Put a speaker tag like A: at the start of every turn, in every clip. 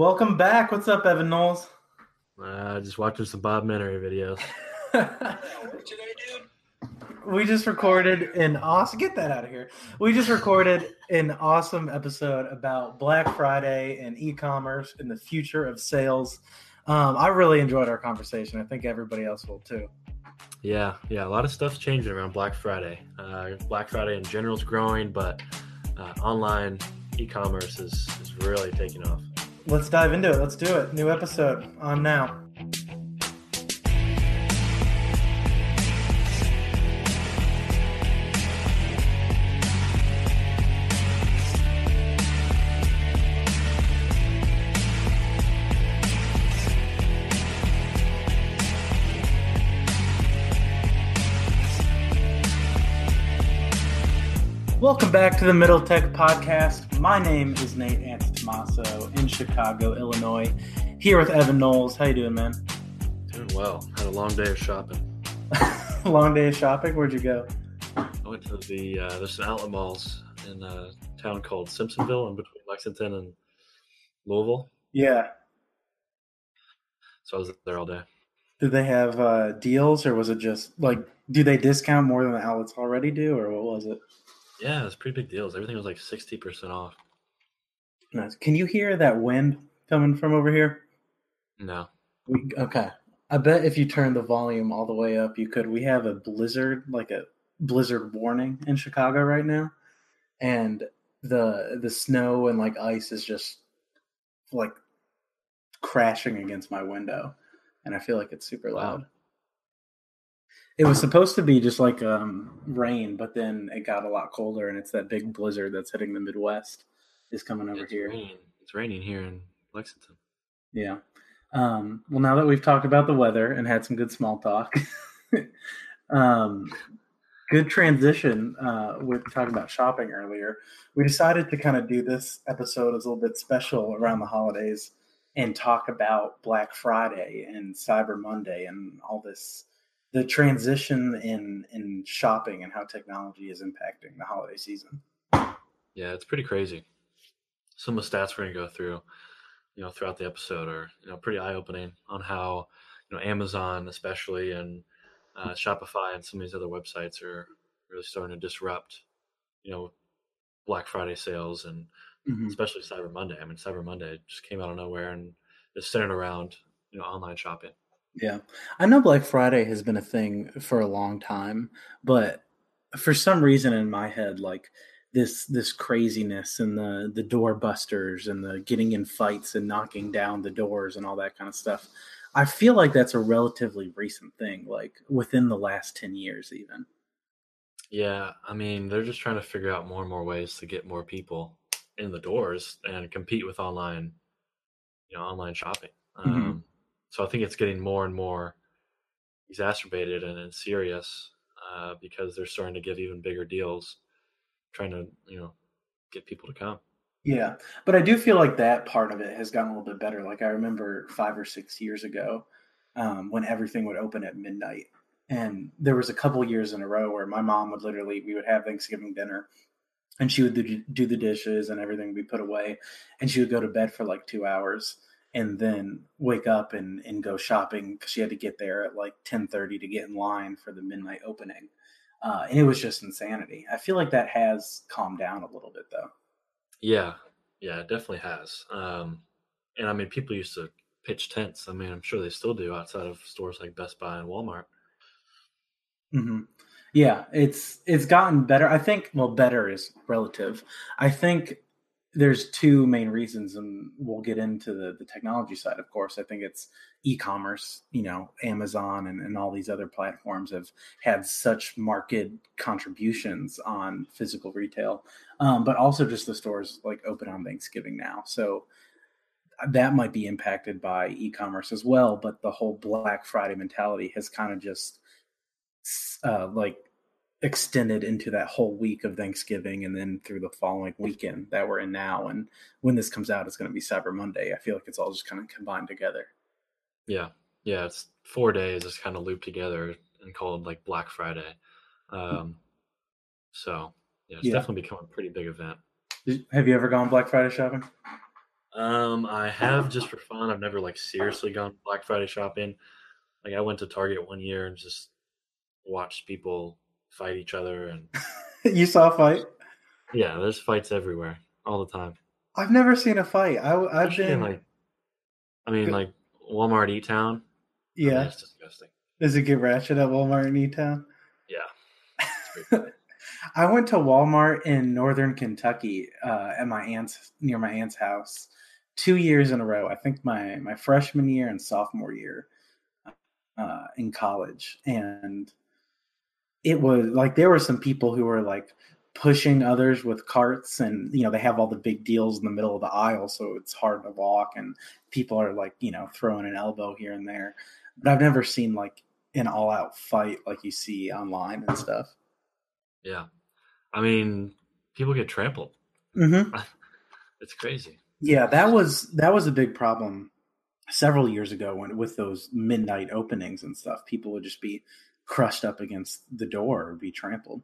A: Welcome back. What's up, Evan Knowles?
B: Uh, just watching some Bob Menery videos.
A: what should I do? We just recorded an awesome. Get that out of here. We just recorded an awesome episode about Black Friday and e-commerce and the future of sales. Um, I really enjoyed our conversation. I think everybody else will too.
B: Yeah, yeah, a lot of stuff's changing around Black Friday. Uh, Black Friday in general is growing, but uh, online e-commerce is, is really taking off.
A: Let's dive into it. Let's do it. New episode on now. Welcome back to the Middle Tech Podcast. My name is Nate Antitomaso in Chicago, Illinois. Here with Evan Knowles. How you doing, man?
B: Doing well. Had a long day of shopping.
A: long day of shopping. Where'd you go?
B: I went to the uh, there's some outlet malls in a town called Simpsonville, in between Lexington and Louisville.
A: Yeah.
B: So I was there all day.
A: Did they have uh, deals, or was it just like do they discount more than the outlets already do, or what was it?
B: Yeah, it was pretty big deals. Everything was like sixty percent off.
A: Nice. Can you hear that wind coming from over here?
B: No.
A: We, okay. I bet if you turn the volume all the way up, you could. We have a blizzard, like a blizzard warning in Chicago right now, and the the snow and like ice is just like crashing against my window, and I feel like it's super loud. It was supposed to be just like um, rain, but then it got a lot colder, and it's that big blizzard that's hitting the Midwest is coming over
B: it's
A: here.
B: Raining. It's raining here in Lexington.
A: Yeah. Um, well, now that we've talked about the weather and had some good small talk, um, good transition uh, with talking about shopping earlier. We decided to kind of do this episode as a little bit special around the holidays and talk about Black Friday and Cyber Monday and all this the transition in in shopping and how technology is impacting the holiday season.
B: Yeah, it's pretty crazy. Some of the stats we're gonna go through, you know, throughout the episode are you know pretty eye opening on how you know Amazon especially and uh, Shopify and some of these other websites are really starting to disrupt, you know, Black Friday sales and mm-hmm. especially Cyber Monday. I mean, Cyber Monday just came out of nowhere and is centered around you know online shopping.
A: Yeah. I know Black Friday has been a thing for a long time, but for some reason in my head, like this this craziness and the the door busters and the getting in fights and knocking down the doors and all that kind of stuff. I feel like that's a relatively recent thing, like within the last ten years even.
B: Yeah, I mean, they're just trying to figure out more and more ways to get more people in the doors and compete with online, you know, online shopping. Mm-hmm. Um, so I think it's getting more and more exacerbated and, and serious uh, because they're starting to give even bigger deals, trying to you know get people to come.
A: Yeah, but I do feel like that part of it has gotten a little bit better. Like I remember five or six years ago um, when everything would open at midnight, and there was a couple years in a row where my mom would literally we would have Thanksgiving dinner, and she would do, the dishes and everything would be put away, and she would go to bed for like two hours and then wake up and, and go shopping because she had to get there at like 10.30 to get in line for the midnight opening uh, and it was just insanity. I feel like that has calmed down a little bit though.
B: Yeah. Yeah it definitely has. Um, and i mean people used to pitch tents. I mean i'm sure they still do outside of stores like best buy and walmart.
A: Mm-hmm. yeah it's it's gotten better. I think well better is relative. I think there's two main reasons and we'll get into the, the technology side of course. I think it's e-commerce you know amazon and, and all these other platforms have had such market contributions on physical retail um, but also just the stores like open on thanksgiving now. So that might be impacted by e-commerce as well but the whole black friday mentality has kind of just uh, like extended into that whole week of Thanksgiving and then through the following weekend that we're in now. And when this comes out, it's going to be Cyber Monday. I feel like it's all just kind of combined together.
B: Yeah. Yeah. It's four days, it's kind of looped together and called like Black Friday. Um, so yeah, it's yeah. definitely become a pretty big event.
A: Have you ever gone Black Friday shopping?
B: Um, I have just for fun. I've never like seriously gone Black Friday shopping. Like I went to Target one year and just watched people fight each other and
A: you saw a fight?
B: yeah, there's fights everywhere all the time.
A: I've never seen a fight. I,
B: in,
A: been.
B: like I mean like Walmart E Town. I mean,
A: yeah.
B: it's disgusting.
A: Does it get ratchet at Walmart in E Town?
B: Yeah. It's pretty bad.
A: I went to Walmart in northern Kentucky uh, at my aunt's near my aunt's house two years in a row. I think my my freshman year and sophomore year uh, in college, and it was like there were some people who were like pushing others with carts, and you know they have all the big deals in the middle of the aisle, so it's hard to walk, and people are like you know throwing an elbow here and there. But I've never seen like an all out fight like you see online and stuff.
B: yeah. I mean, people get trampled.
A: Mm-hmm.
B: It's crazy.
A: Yeah, that was that was a big problem several years ago when with those midnight openings and stuff. People would just be crushed up against the door or be trampled.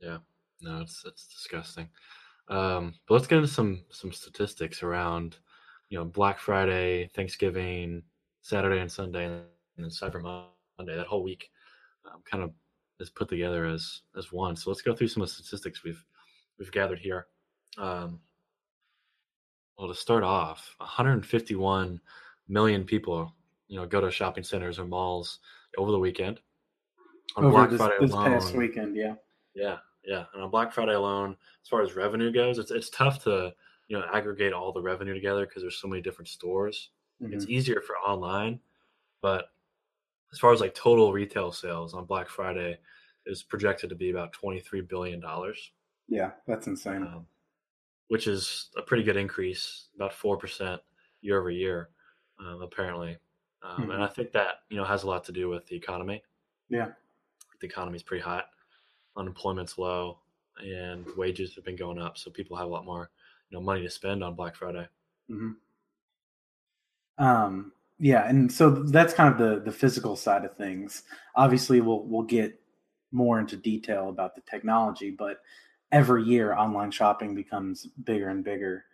B: Yeah, no, it's it's disgusting. Um, but let's get into some some statistics around, you know, Black Friday, Thanksgiving, Saturday and Sunday, and then Cyber Monday. That whole week, um, kind of is put together as as one. So let's go through some of the statistics we've we've gathered here. Um, well, to start off, 151 million people, you know, go to shopping centers or malls over the weekend. On
A: Over
B: Black
A: this,
B: Friday
A: this
B: alone,
A: past weekend, yeah.
B: yeah, yeah. And on Black Friday alone, as far as revenue goes, it's it's tough to you know aggregate all the revenue together because there's so many different stores. It's
A: Mhm.
B: easier for online, but as far as like total retail sales on Black Friday is projected to be about 23 billion dollars,
A: Yeah, that's insane.
B: um, which is a pretty good increase, about four percent year over year, um, apparently. Um,
A: Mhm.
B: And I think that you know has a lot to do with the economy
A: yeah.
B: The economy's pretty hot, unemployment's low, and wages have been going up, so people have a lot more, you know, money to spend on Black Friday.
A: hmm Um, yeah, and so that's kind of the the physical side of things. Obviously, we'll we'll get more into detail about the technology, but every year online shopping becomes bigger and bigger.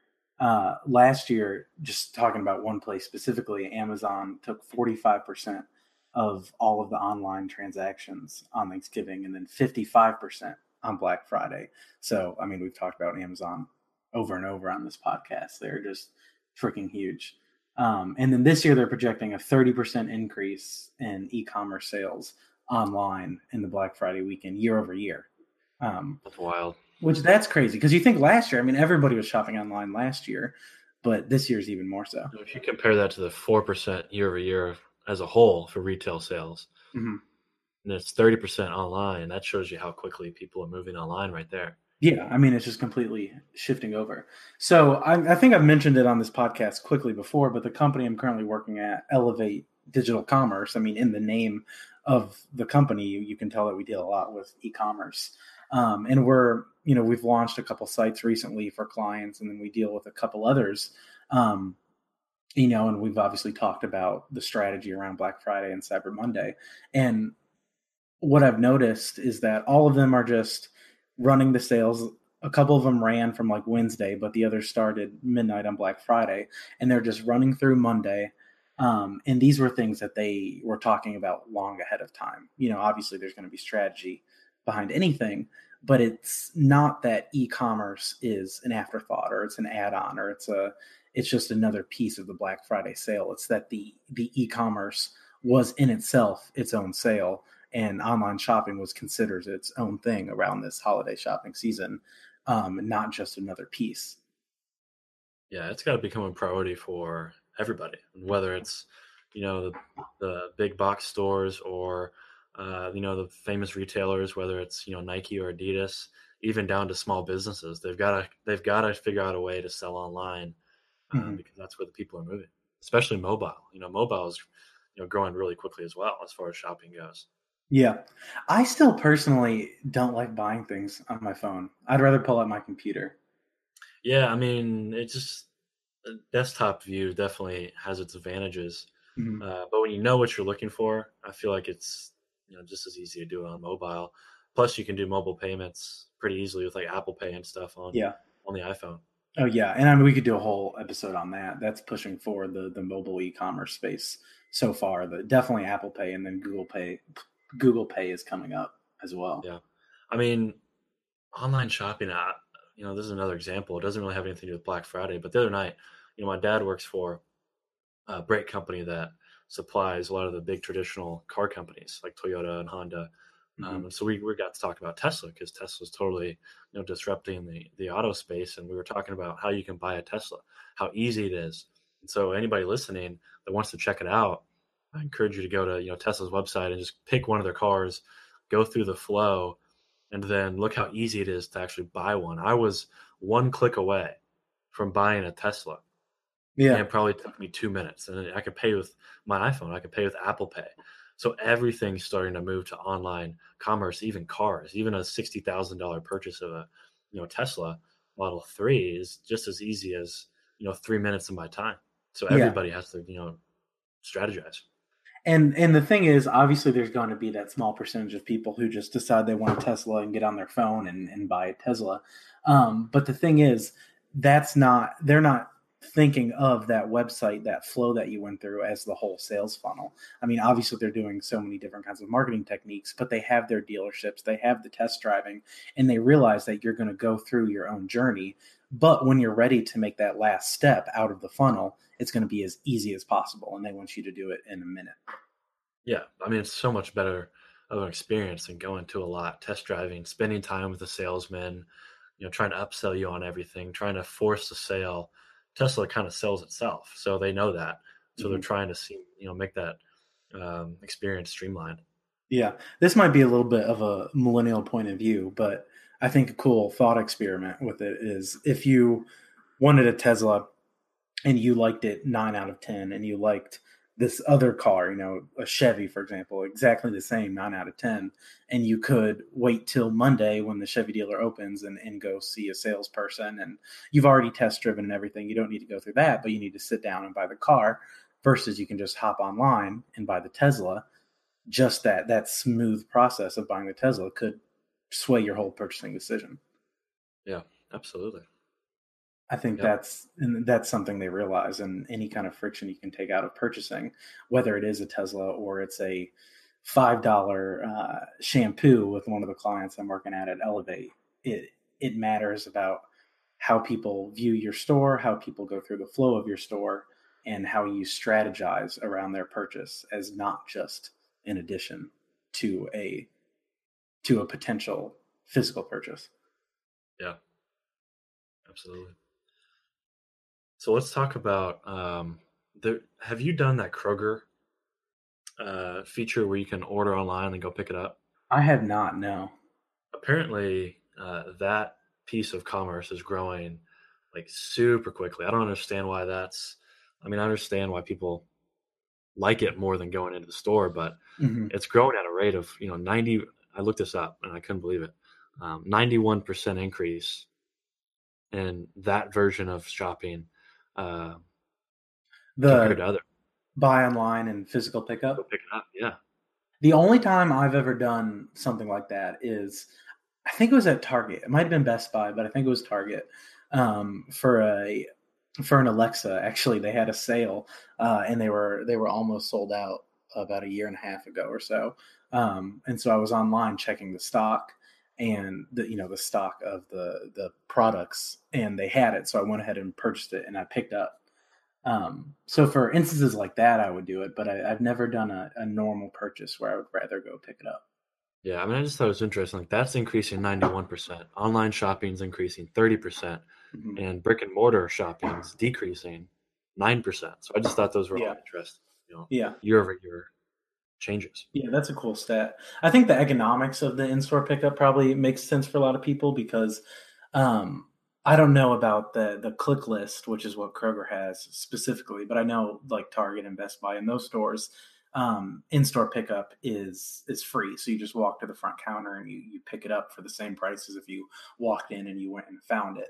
A: Uh, last year, just talking about one place specifically, Amazon took forty five percent of all of the online transactions on Thanksgiving, and then fifty five percent on Black Friday. So, I mean, we've talked about Amazon over and over on this podcast. They're just freaking huge. Um, and then this year they're projecting a 30% increase in e-commerce sales online in the Black Friday weekend year over year. Um,
B: That's wild.
A: which that's crazy because you think last year, I mean, everybody was shopping online last year, but this year's even more so.
B: If you compare that to the four percent year over year as a whole for retail sales,
A: Mhm.
B: and it's thirty percent online, And that shows you how quickly people are moving online right there.
A: Yeah, I mean, it's just completely shifting over. So I, I think I've mentioned it on this podcast quickly before, but the company I'm currently working at, Elevate Digital Commerce, I mean, in the name of the company, you, you can tell that we deal a lot with e-commerce. Um, and we're, you know, we've launched a couple sites recently for clients, and then we deal with a couple others. Um, you know, and we've obviously talked about the strategy around Black Friday and Cyber Monday. And what I've noticed is that all of them are just running the sales. A couple of them ran from like Wednesday, but the others started midnight on Black Friday, and they're just running through Monday. Um, and these were things that they were talking about long ahead of time. You know, obviously there's going to be strategy behind anything, but it's not that e-commerce is an afterthought or it's an add-on or it's a it's just another piece of the Black Friday sale. It's that the the e-commerce was in itself its own sale and online shopping was considered its own thing around this holiday shopping season, um, not just another piece.
B: Yeah, it's got to become a priority for everybody, whether it's you know the, the big box stores or uh, you know the famous retailers, whether it's you know Nike or Adidas, even down to small businesses. They've got to they've got to figure out a way to sell online uh,
A: Mhm.
B: because that's where the people are moving, especially mobile. You know, mobile is you know growing really quickly as well as far as shopping goes.
A: Yeah. I still personally don't like buying things on my phone. I'd rather pull out my computer.
B: Yeah, I mean, it just the desktop view definitely has its advantages.
A: Mhm.
B: Uh, but when you know what you're looking for, I feel like it's you know just as easy to do it on mobile. Plus, you can do mobile payments pretty easily with like Apple Pay and stuff on
A: Yeah.
B: on the iPhone.
A: Oh yeah, and I mean we could do a whole episode on that. That's pushing forward the the mobile e-commerce space so far. The definitely Apple Pay and then Google Pay. Google Pay is coming up as well.
B: Yeah, I mean, online shopping. I, you know, this is another example. It doesn't really have anything to do with Black Friday, but the other night, you know, my dad works for a brake company that supplies a lot of the big traditional car companies like Toyota and Honda. Um, mm-hmm. Um, so we, we got to talk about Tesla because Tesla's totally you know disrupting the the auto space, and we were talking about how you can buy a Tesla, how easy it is. And so anybody listening that wants to check it out, I encourage you to go to you know Tesla's website and just pick one of their cars, go through the flow, and then look how easy it is to actually buy one. I was one click away from buying a Tesla. Yeah. And it probably took me two minutes. And I could pay with my iPhone. I could pay with Apple Pay. So everything's starting to move to online commerce, even cars, even a sixty thousand dollar purchase of a you know Tesla Model Three is just as easy as you know three minutes of my time. So everybody yeah. has to you know strategize.
A: And and the thing is, obviously, there's going to be that small percentage of people who just decide they want a Tesla and get on their phone and, and buy a Tesla. Um, but the thing is, that's not they're not thinking of that website, that flow that you went through as the whole sales funnel. I mean, obviously, they're doing so many different kinds of marketing techniques, but they have their dealerships, they have the test driving, and they realize that you're going to go through your own journey. But when you're ready to make that last step out of the funnel, it's going to be as easy as possible. And they want you to do it in a minute.
B: Yeah. I mean, it's so much better of an experience than going to a lot, test driving, spending time with the salesman, you know, trying to upsell you on everything, trying to force the sale Tesla kind of sells itself, so they know that. So mm-hmm. they're trying to see, you know, make that um, experience streamlined.
A: Yeah, this might be a little bit of a millennial point of view, but I think a cool thought experiment with it is if you wanted a Tesla and you liked it nine out of ten, and you liked this other car, you know, a Chevy, for example, exactly the same, nine out of 10. And you could wait till Monday when the Chevy dealer opens and, and go see a salesperson. And you've already test driven and everything. You don't need to go through that, but you need to sit down and buy the car versus you can just hop online and buy the Tesla. Just that, that smooth process of buying the Tesla could sway your whole purchasing decision.
B: Yeah, absolutely.
A: I think yep. that's and that's something they realize, and any kind of friction you can take out of purchasing, whether it is a Tesla or it's a five dollar uh, shampoo with one of the clients I'm working at at Elevate, it it matters about how people view your store, how people go through the flow of your store, and how you strategize around their purchase as not just in addition to a to a potential physical purchase.
B: Yeah, absolutely. So let's talk about um, the. Have you done that Kroger uh, feature where you can order online and go pick it up?
A: I have not. No.
B: Apparently, uh, that piece of commerce is growing like super quickly. I don't understand why that's. I mean, I understand why people like it more than going into the store, but mm-hmm. it's growing at a rate of you know ninety. I looked this up and I couldn't believe it. Um, ninety-one percent increase in that version of shopping uh,
A: the compared to other buy online and physical pickup.
B: Pick it up, yeah.
A: The only time I've ever done something like that is, I think it was at Target. It might have been Best Buy, but I think it was Target um, for a for an Alexa. Actually, they had a sale, uh, and they were they were almost sold out about a year and a half ago or so. Um, and so I was online checking the stock, and the you know the stock of the the products and they had it so i went ahead and purchased it and i picked up. Um, so for instances like that i would do it but I, have never done a, a, normal purchase where i would rather go pick it up.
B: Yeah i mean i just thought it was interesting like that's increasing 91% online shopping is increasing 30% mm hmm and brick and mortar shopping is decreasing 9% so i just thought those were yeah. all interesting you know
A: yeah.
B: year over year changes.
A: Yeah, that's a cool stat. I think the economics of the in-store pickup probably makes sense for a lot of people because um, I don't know about the the ClickList, which is what Kroger has specifically, but I know like Target and Best Buy and those stores, um, in-store pickup is is free. So you just walk to the front counter and you you pick it up for the same price as if you walked in and you went and found it.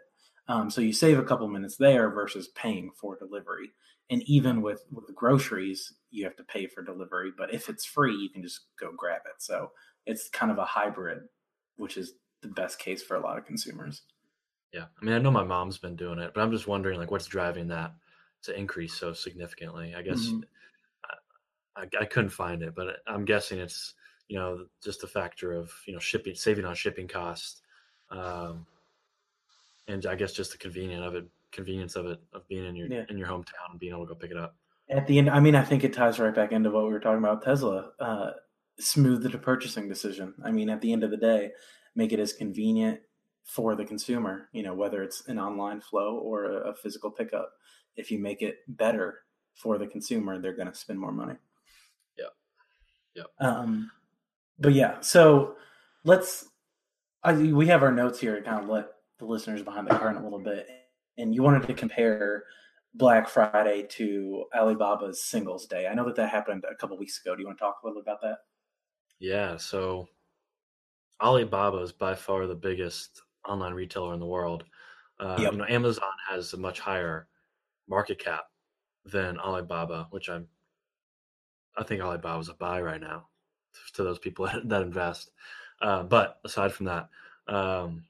A: Um, so you save a couple minutes there versus paying for delivery and even with with groceries you have to pay for delivery but if it's free you can just go grab it so it's kind of a hybrid which is the best case for a lot of consumers
B: Yeah, I mean, I know my mom's been doing it, but I'm just wondering, like, what's driving that to increase so significantly? I guess
A: Mhm.
B: I, I, I couldn't find it, but I'm guessing it's you know just a factor of you know shipping, saving on shipping costs, um, and I guess just the convenience of it, convenience of it, of being in your
A: Yeah.
B: in your hometown and being able to go pick it up.
A: At the end, I mean, I think it ties right back into what we were talking about Tesla. Uh, smooth the purchasing decision. I mean, at the end of the day, make it as convenient for the consumer. You know, whether it's an online flow or a, a physical pickup. If you make it better for the consumer, they're going to spend more money.
B: Yeah, yeah.
A: Um, but yeah, so let's. I, we have our notes here to kind of let the listeners behind the curtain a little bit, and you wanted to compare Black Friday to Alibaba's Singles Day. I know that that happened a couple weeks ago. Do you want to talk a little about that?
B: Yeah, so Alibaba is by far the biggest online retailer in the world. Uh,
A: Yep.
B: You know, Amazon has a much higher market cap than Alibaba, which I'm. I think Alibaba's a buy right now to those people that invest. Uh, but aside from that, um,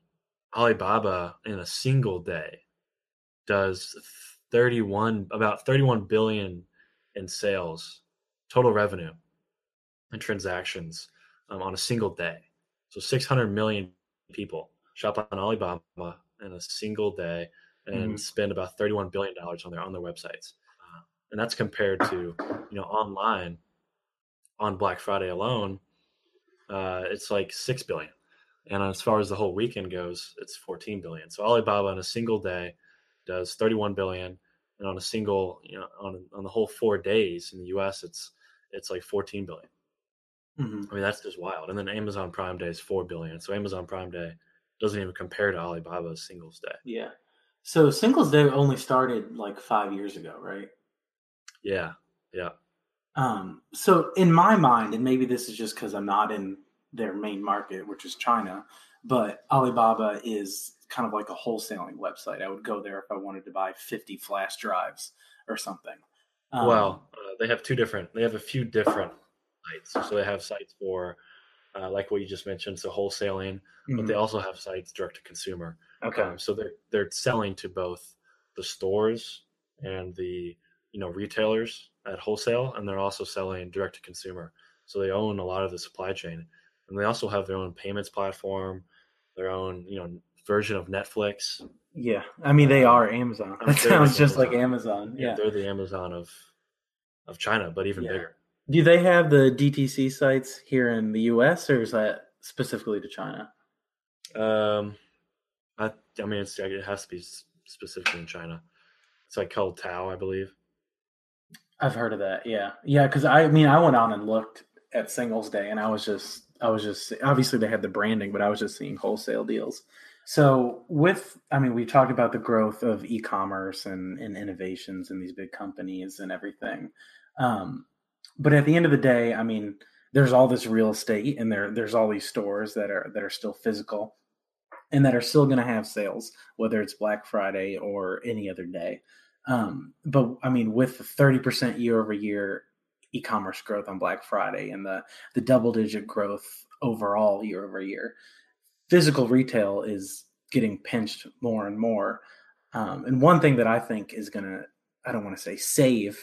B: Alibaba in a single day does 31 about 31 billion in sales total revenue and transactions um, on a single day. So 600 million people shop on Alibaba in a single day and
A: Mhm.
B: spend about 31 billion dollars on their on their websites. Uh, and that's compared to you know online on Black Friday alone, uh, it's like six billion. And as far as the whole weekend goes, it's 14 billion. So Alibaba in a single day does 31 billion, and on a single, you know, on on the whole four days in the U.S., it's it's like 14 billion.
A: Mm-hmm.
B: I mean, that's just wild. And then Amazon Prime Day is four billion. So Amazon Prime Day doesn't even compare to Alibaba's Singles Day.
A: Yeah. So Singles Day only started like five years ago, right?
B: Yeah, yeah,
A: Um, so in my mind, and maybe this is just because I'm not in their main market, which is China, but Alibaba is kind of like a wholesaling website. I would go there if I wanted to buy 50 flash drives or something. Um,
B: well, uh, they have two different. They have a few different sites. So they have sites for, uh, like what you just mentioned, so wholesaling, but
A: mhm.
B: they also have sites direct to consumer.
A: okay.
B: Um, so they're they're selling to both the stores and the you know retailers at wholesale, and they're also selling direct to consumer. So they own a lot of the supply chain, and they also have their own payments platform, their own you know version of Netflix.
A: Yeah. I mean, they are Amazon.
B: I'm
A: That sounds just like
B: Amazon.
A: Amazon.
B: Yeah,
A: Yeah.
B: they're the Amazon of of China, but even
A: Yeah.
B: bigger.
A: Do they have the DTC sites here in the US or is that specifically to China?
B: Um, I I mean it's it has to be specifically in China. It's like called Tao, I believe.
A: I've heard of that. Yeah, yeah. Because I mean, I went on and looked at Singles Day, and I was just, I was just, obviously they had the branding, but I was just seeing wholesale deals. So with, I mean, we talked about the growth of e-commerce and, and innovations in these big companies and everything. Um, but at the end of the day, I mean, there's all this real estate, and there, there's all these stores that are that are still physical, and that are still going to have sales, whether it's Black Friday or any other day. Um, but I mean, with the 30% year over year e-commerce growth on Black Friday and the the double digit growth overall year over year, physical retail is getting pinched more and more. Um, and one thing that I think is going to, I don't want to say save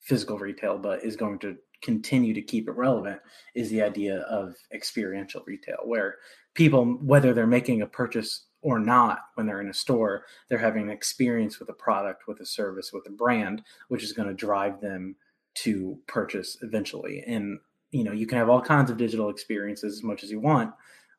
A: physical retail, but is going to continue to keep it relevant is the idea of experiential retail, where people, whether they're making a purchase or not when they're in a store, they're having an experience with a product, with a service, with a brand, which is going to drive them to purchase eventually. And you know, you can have all kinds of digital experiences as much as you want,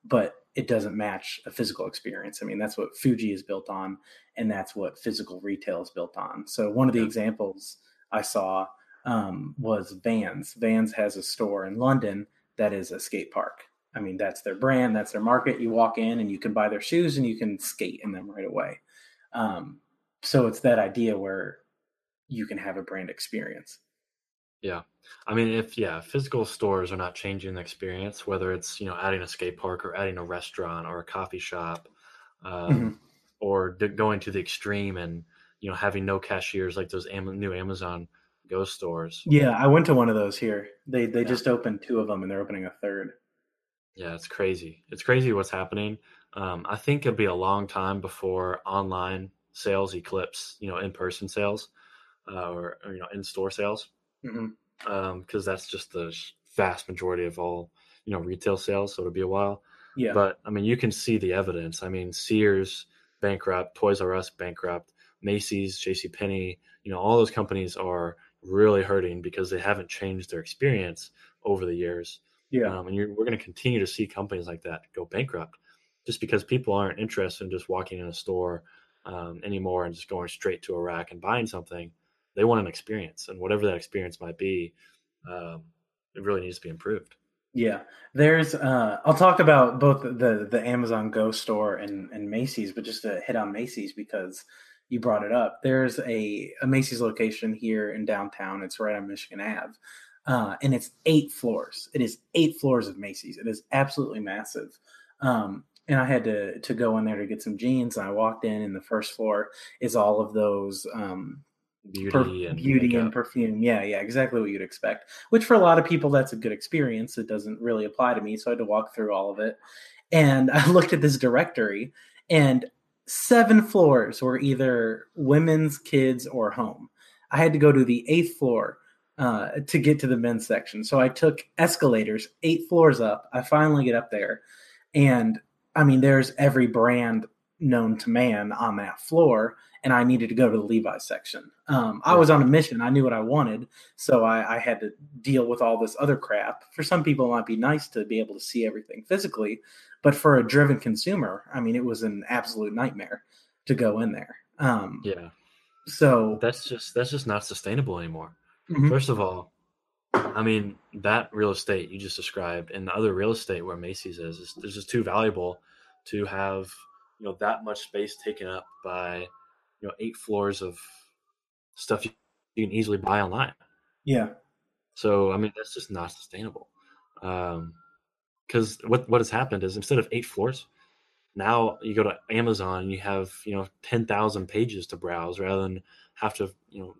A: but it doesn't match a physical experience. I mean, that's what Fuji is built on, and that's what physical retail is built on. So one of the examples I saw um, was Vans. Vans has a store in London that is a skate park. I mean, that's their brand, that's their market. You walk in and you can buy their shoes and you can skate in them right away. Um, so it's that idea where you can have a brand experience.
B: Yeah. I mean, if yeah, physical stores are not changing the experience, whether it's you know adding a skate park or adding a restaurant or a coffee shop, um,
A: Mhm.
B: or d- going to the extreme and you know having no cashiers like those Am- new Amazon Go stores.
A: Yeah, I went to one of those here. They they
B: Yeah.
A: just opened two of them and they're opening a third.
B: Yeah, it's crazy. It's crazy what's happening. Um, I think it'll be a long time before online sales eclipse, you know, in-person sales uh, or, or, you know, in-store sales, because
A: Mm-hmm.
B: um, that's just the vast majority of all you know retail sales. So it'll be a while.
A: Yeah.
B: But I mean, you can see the evidence. I mean, Sears bankrupt, Toys R Us bankrupt, Macy's, J.C. Penney, you know, all those companies are really hurting because they haven't changed their experience over the years.
A: yeah.
B: Um, and you're, we're going to continue to see companies like that go bankrupt just because people aren't interested in just walking in a store um, anymore and just going straight to a rack and buying something. They want an experience, and whatever that experience might be, um, it really needs to be improved.
A: Yeah, there's. Uh, I'll talk about both the the Amazon Go store and and Macy's, but just to hit on Macy's because you brought it up. There's a a Macy's location here in downtown. It's right on Michigan Ave, uh, and it's eight floors. It is eight floors of Macy's. It is absolutely massive. Um, and I had to to go in there to get some jeans. And I walked in, and the first floor is all of those um,
B: Beauty
A: per-
B: and
A: beauty and perfume. Yeah, yeah, exactly what you'd expect. Which for a lot of people, that's a good experience. It doesn't really apply to me, so I had to walk through all of it. And I looked at this directory, and seven floors were either women's, kids, or home. I had to go to the eighth floor uh, to get to the men's section. So I took escalators eight floors up. I finally get up there, and I mean, there's every brand known to man on that floor and I needed to go to the Levi's section. Um, I was on a mission. I knew what I wanted, so I, I, had to deal with all this other crap. For some people, it might be nice to be able to see everything physically, but for a driven consumer, I mean, it was an absolute nightmare to go in there. Um,
B: Yeah,
A: so
B: that's just that's just not sustainable anymore.
A: Mhm.
B: First of all, I mean that real estate you just described and the other real estate where Macy's is, is, is just too valuable to have you know that much space taken up by you know eight floors of stuff you, you can easily buy online.
A: yeah,
B: So I mean that's just not sustainable. Um, because what what has happened is instead of eight floors, now you go to Amazon and you have you know ten thousand pages to browse rather than have to you know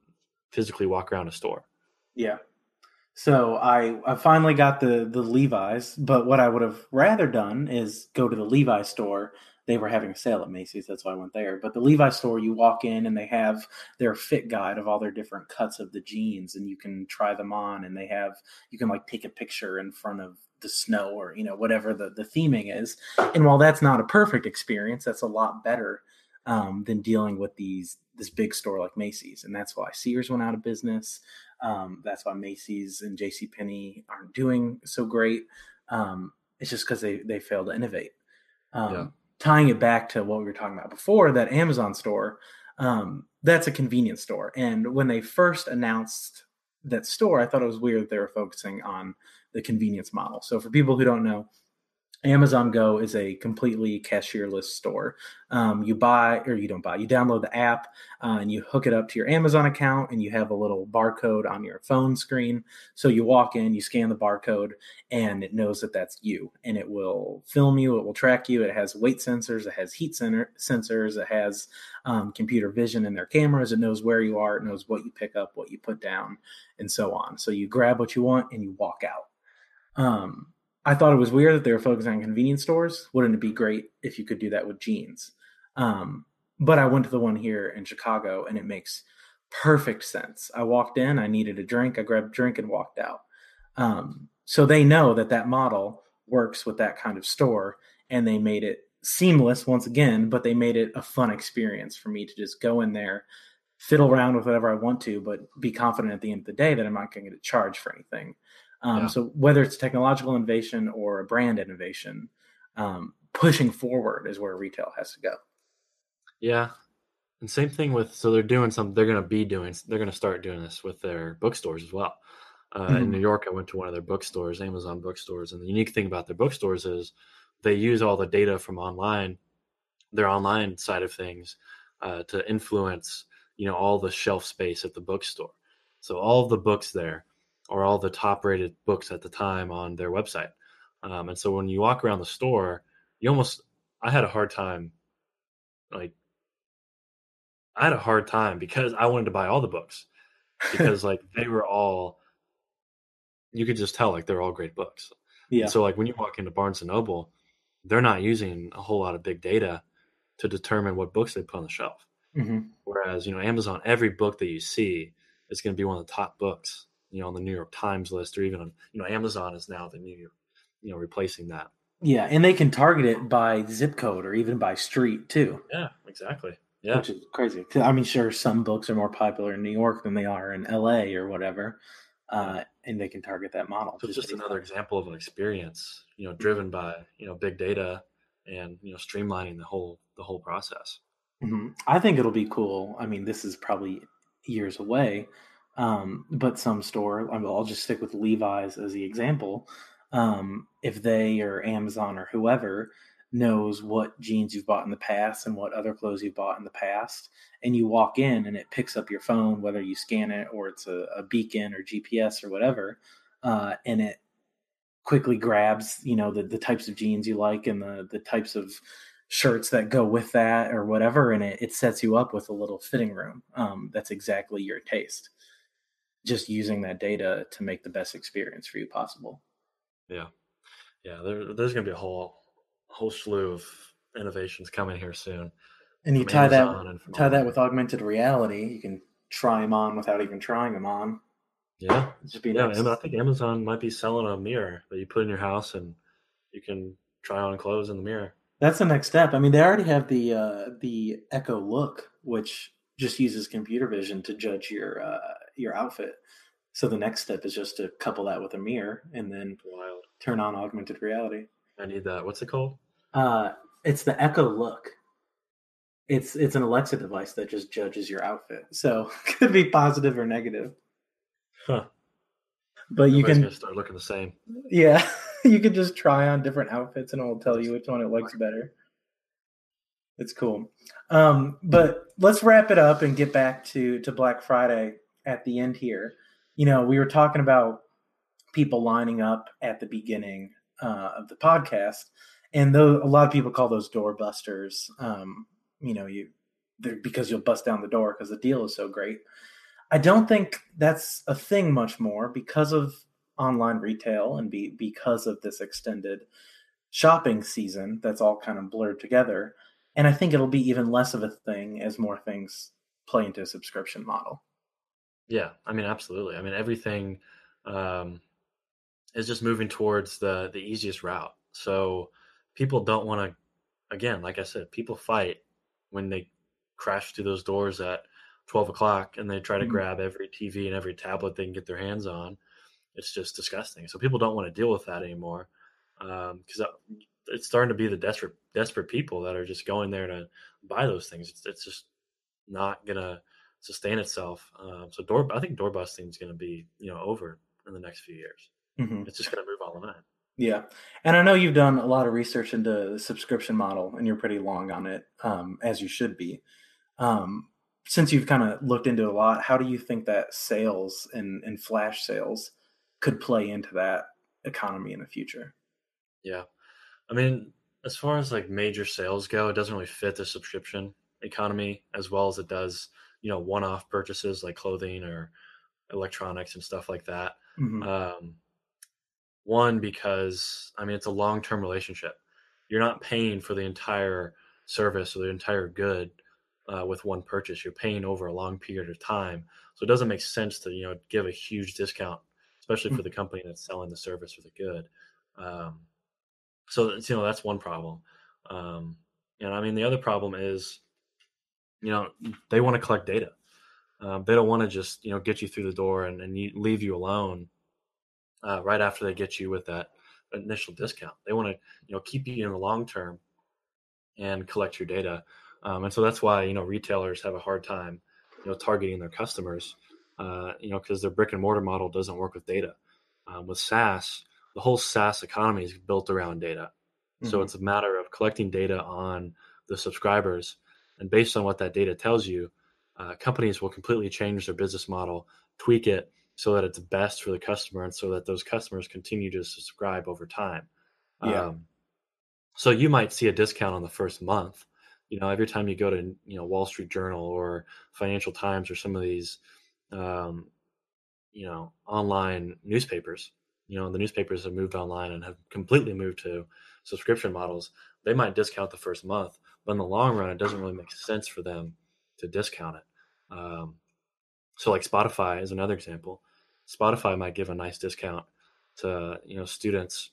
B: physically walk around a store.
A: yeah. So I I finally got the the Levi's, but what I would have rather done is go to the Levi's store. They were having a sale at Macy's, that's why I went there. But the Levi's store, you walk in and they have their fit guide of all their different cuts of the jeans, and you can try them on. And they have you can like take a picture in front of the snow or you know whatever the the theming is. And while that's not a perfect experience, that's a lot better um, than dealing with these this big store like Macy's, and that's why Sears went out of business. Um, that's why Macy's and J.C. Penney aren't doing so great. Um, it's just because they they fail to innovate. Um,
B: Yeah.
A: Tying it back to what we were talking about before, that Amazon store, um, that's a convenience store. And when they first announced that store, I thought it was weird they were focusing on the convenience model. So for people who don't know, Amazon Go is a completely cashierless store. Um, you buy or you don't buy, you download the app uh, and you hook it up to your Amazon account, and you have a little barcode on your phone screen. So you walk in, you scan the barcode, and it knows that that's you, and it will film you, it will track you. It has weight sensors, it has heat center, sensors, it has um, computer vision in their cameras. It knows where you are, it knows what you pick up, what you put down, and so on. So you grab what you want and you walk out. Um, I thought it was weird that they were focusing on convenience stores. Wouldn't it be great if you could do that with jeans? Um, but I went to the one here in Chicago and it makes perfect sense. I walked in, I needed a drink, I grabbed a drink and walked out. Um, so they know that that model works with that kind of store and they made it seamless once again, but they made it a fun experience for me to just go in there, fiddle around with whatever I want to, but be confident at the end of the day that I'm not going to get charged for anything. Um,
B: Yeah.
A: So whether it's technological innovation or a brand innovation, um, pushing forward is where retail has to go.
B: Yeah. And same thing with so they're doing some they're going to be doing they're going to start doing this with their bookstores as well. Uh, In
A: Mhm.
B: New York, I went to one of their bookstores, Amazon bookstores, and the unique thing about their bookstores is they use all the data from online, their online side of things, uh, to influence you know all the shelf space at the bookstore. So all of the books there are all the top rated books at the time on their website. Um, and so when you walk around the store, you almost I had a hard time like I had a hard time because I wanted to buy all the books because like they were all you could just tell like they're all great books.
A: yeah.
B: And so like when you walk into Barnes and Noble, they're not using a whole lot of big data to determine what books they put on the shelf.
A: Mm-hmm.
B: Whereas, you know, Amazon, every book that you see is going to be one of the top books, you know, on the New York Times list, or even on, you know, Amazon is now the new, you know, replacing that.
A: Yeah, and they can target it by zip code or even by street too.
B: Yeah, exactly. Yeah,
A: which is crazy. I mean, sure, some books are more popular in New York than they are in L.A. or whatever, uh, and they can target that model.
B: So it's just another example of an experience, you know, driven by you know big data and you know streamlining the whole the whole process.
A: Mm-hmm. I think it'll be cool. I mean, this is probably years away, um, but some store. I'll just stick with Levi's as the example. Um, if they or Amazon or whoever knows what jeans you've bought in the past and what other clothes you've bought in the past, and you walk in and it picks up your phone, whether you scan it or it's a, a beacon or GPS or whatever, uh, and it quickly grabs you know the, the types of jeans you like and the the types of shirts that go with that or whatever and it, it sets you up with a little fitting room um, that's exactly your taste just using that data to make the best experience for you possible.
B: Yeah. Yeah there, there's going to be a whole whole slew of innovations coming here soon
A: and you tie Amazon that tie that with augmented reality you can try them on without even trying them on.
B: Yeah. Just be yeah nice. i think amazon might be selling a mirror that you put in your house and you can try on clothes in the mirror.
A: That's the next step. I mean, they already have the uh, the Echo Look, which just uses computer vision to judge your uh, your outfit. So the next step is just to couple that with a mirror and then
B: Wild.
A: turn on augmented reality.
B: I need that. What's it called?
A: Uh, it's the Echo Look. It's it's an Alexa device that just judges your outfit. So could be positive or negative.
B: Huh.
A: But you can
B: start looking the same.
A: Yeah. you could just try on different outfits and it'll tell you which one it likes better. It's cool. Um, but let's wrap it up and get back to to Black Friday at the end here. You know, we were talking about people lining up at the beginning uh, of the podcast, and though a lot of people call those doorbusters, um, you know, you because you'll bust down the door because the deal is so great. I don't think that's a thing much more because of online retail and be because of this extended shopping season that's all kind of blurred together. And I think it'll be even less of a thing as more things play into a subscription model.
B: Yeah, I mean, absolutely. I mean, everything um, is just moving towards the the easiest route. So people don't want to. Again, like I said, people fight when they crash through those doors at twelve o'clock and they try to mm-hmm. grab every TV and every tablet they can get their hands on it's just disgusting. So people don't want to deal with that anymore because um, it's starting to be the desperate desperate people that are just going there to buy those things. It's, it's just not gonna sustain itself. Um, so door, I think door busting is going to be you know over in the next few years. Mm-hmm. It's just going to move online.
A: Yeah, and I know you've done a lot of research into the subscription model, and you're pretty long on it, um, as you should be. Um, since you've kind of looked into a lot, how do you think that sales and, and flash sales could play into that economy in the future.
B: Yeah. I mean, as far as like major sales go, it doesn't really fit the subscription economy as well as it does, you know, one off purchases like clothing or electronics and stuff like that. Mm-hmm. Um, one, because I mean, it's a long term relationship. You're not paying for the entire service or the entire good uh, with one purchase. You're paying over a long period of time. So it doesn't make sense to, you know, give a huge discount especially for mm. the company that's selling the service or the good. Um, so you know that's one problem. Um, and I mean the other problem is, you know, they want to collect data. Um, they don't want to just you know get you through the door and, and you, leave you alone uh, right after they get you with that initial discount. They want to you know keep you in the long term and collect your data. Um, and so that's why you know retailers have a hard time you know targeting their customers uh, you know, because their brick and mortar model doesn't work with data. Um, with SaaS, the whole SaaS economy is built around data. Mm-hmm. So it's a matter of collecting data on the subscribers, and based on what that data tells you, uh, companies will completely change their business model, tweak it so that it's best for the customer, and so that those customers continue to subscribe over time.
A: Yeah. Um,
B: so you might see a discount on the first month. You know, every time you go to you know Wall Street Journal or Financial Times or some of these um, you know, online newspapers, you know the newspapers have moved online and have completely moved to subscription models, they might discount the first month, but in the long run, it doesn't really make sense for them to discount it. Um, so, like Spotify is another example. Spotify might give a nice discount to you know students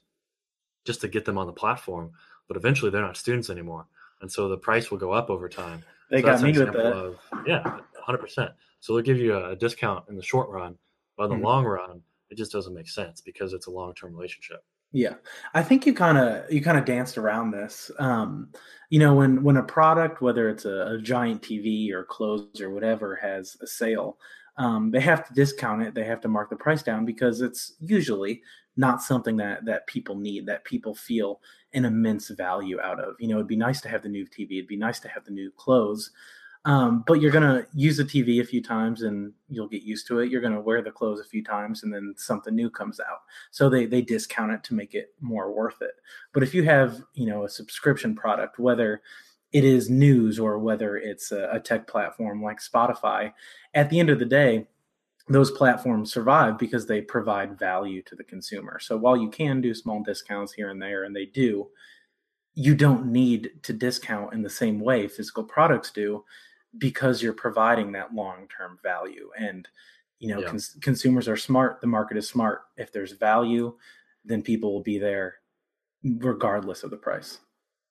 B: just to get them on the platform, but eventually they're not students anymore, and so the price will go up over time.
A: They
B: so
A: got me with that.
B: Of, yeah, hundred percent. So they'll give you a, discount in the short run, but in the mm-hmm. long run, it just doesn't make sense because it's a long term relationship.
A: Yeah, I think you kind of you kind of danced around this. Um, you know, when when a product, whether it's a, a giant TV or clothes or whatever, has a sale, um, they have to discount it. They have to mark the price down because it's usually not something that that people need, that people feel an immense value out of. You know, it'd be nice to have the new TV. It'd be nice to have the new clothes. Um, but you're gonna use the TV a few times and you'll get used to it. You're gonna wear the clothes a few times and then something new comes out. So they they discount it to make it more worth it. But if you have you know a subscription product, whether it is news or whether it's a, a tech platform like Spotify, at the end of the day, those platforms survive because they provide value to the consumer. So while you can do small discounts here and there, and they do, you don't need to discount in the same way physical products do because you're providing that long-term value. And you know yeah. cons- consumers are smart the market is smart. If there's value then people will be there regardless of the price.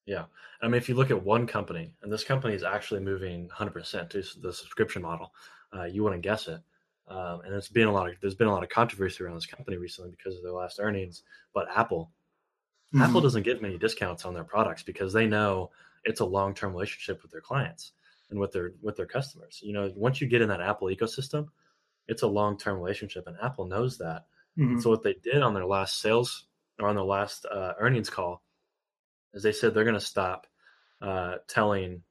B: Yeah. I mean if you look at one company and this company is actually moving 100% to the subscription model uh, you wouldn't guess it. Um, and it's been a lot of there's been a lot of controversy around this company recently because of their last earnings but apple mm-hmm. apple doesn't give many discounts on their products because they know it's a long-term relationship with their clients and with their with their customers. You know, once you get in that Apple ecosystem, it's a long term relationship, and Apple knows that. Mm-hmm. So what they did on their last sales or on their last uh, earnings call is they said they're going to stop uh, telling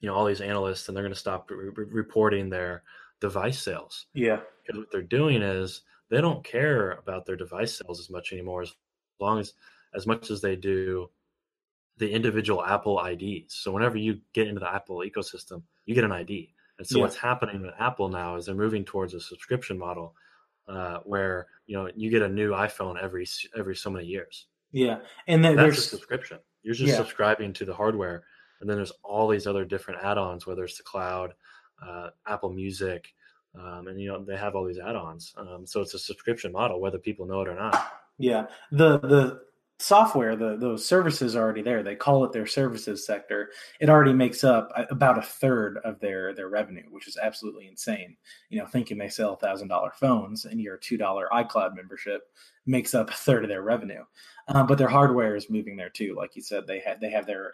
B: you know all these analysts, and they're going to stop re- reporting their device sales.
A: Yeah,
B: because what they're doing is they don't care about their device sales as much anymore, as long as as much as they do the individual Apple IDs. So whenever you get into the Apple ecosystem, you get an ID. And so yeah. what's happening with Apple now is they're moving towards a subscription model uh, where you know you get a new iPhone every every so many years.
A: Yeah, and then
B: that's a subscription. You're just yeah. subscribing to the hardware, and then there's all these other different add-ons, whether it's the cloud, uh, Apple Music, um, and you know they have all these add-ons. Um, so it's a subscription model, whether people know it or not.
A: Yeah, the the software, the those services are already there. They call it their services sector. It already makes up about a third of their their revenue, which is absolutely insane. You know, thinking they sell thousand dollar phones and your two dollar iCloud membership makes up a third of their revenue. Uh, but their hardware is moving there too. Like you said, they have they have their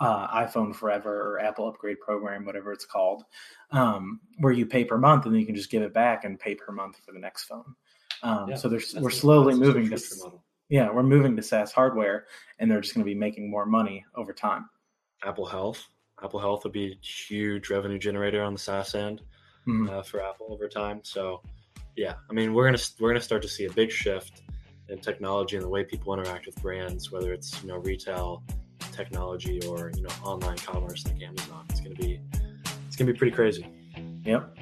A: uh, iPhone Forever or Apple Upgrade Program, whatever it's called, um, where you pay per month and then you can just give it back and pay per month for the next phone. Um, yeah, so there's we're slowly moving to model yeah, we're moving to SaaS hardware, and they're just going to be making more money over time.
B: Apple Health, Apple Health would be a huge revenue generator on the SaaS end mm-hmm. uh, for Apple over time. So, yeah, I mean, we're gonna we're gonna start to see a big shift in technology and the way people interact with brands, whether it's you know retail, technology, or you know online commerce like Amazon. It's gonna be it's gonna be pretty crazy.
A: Yep.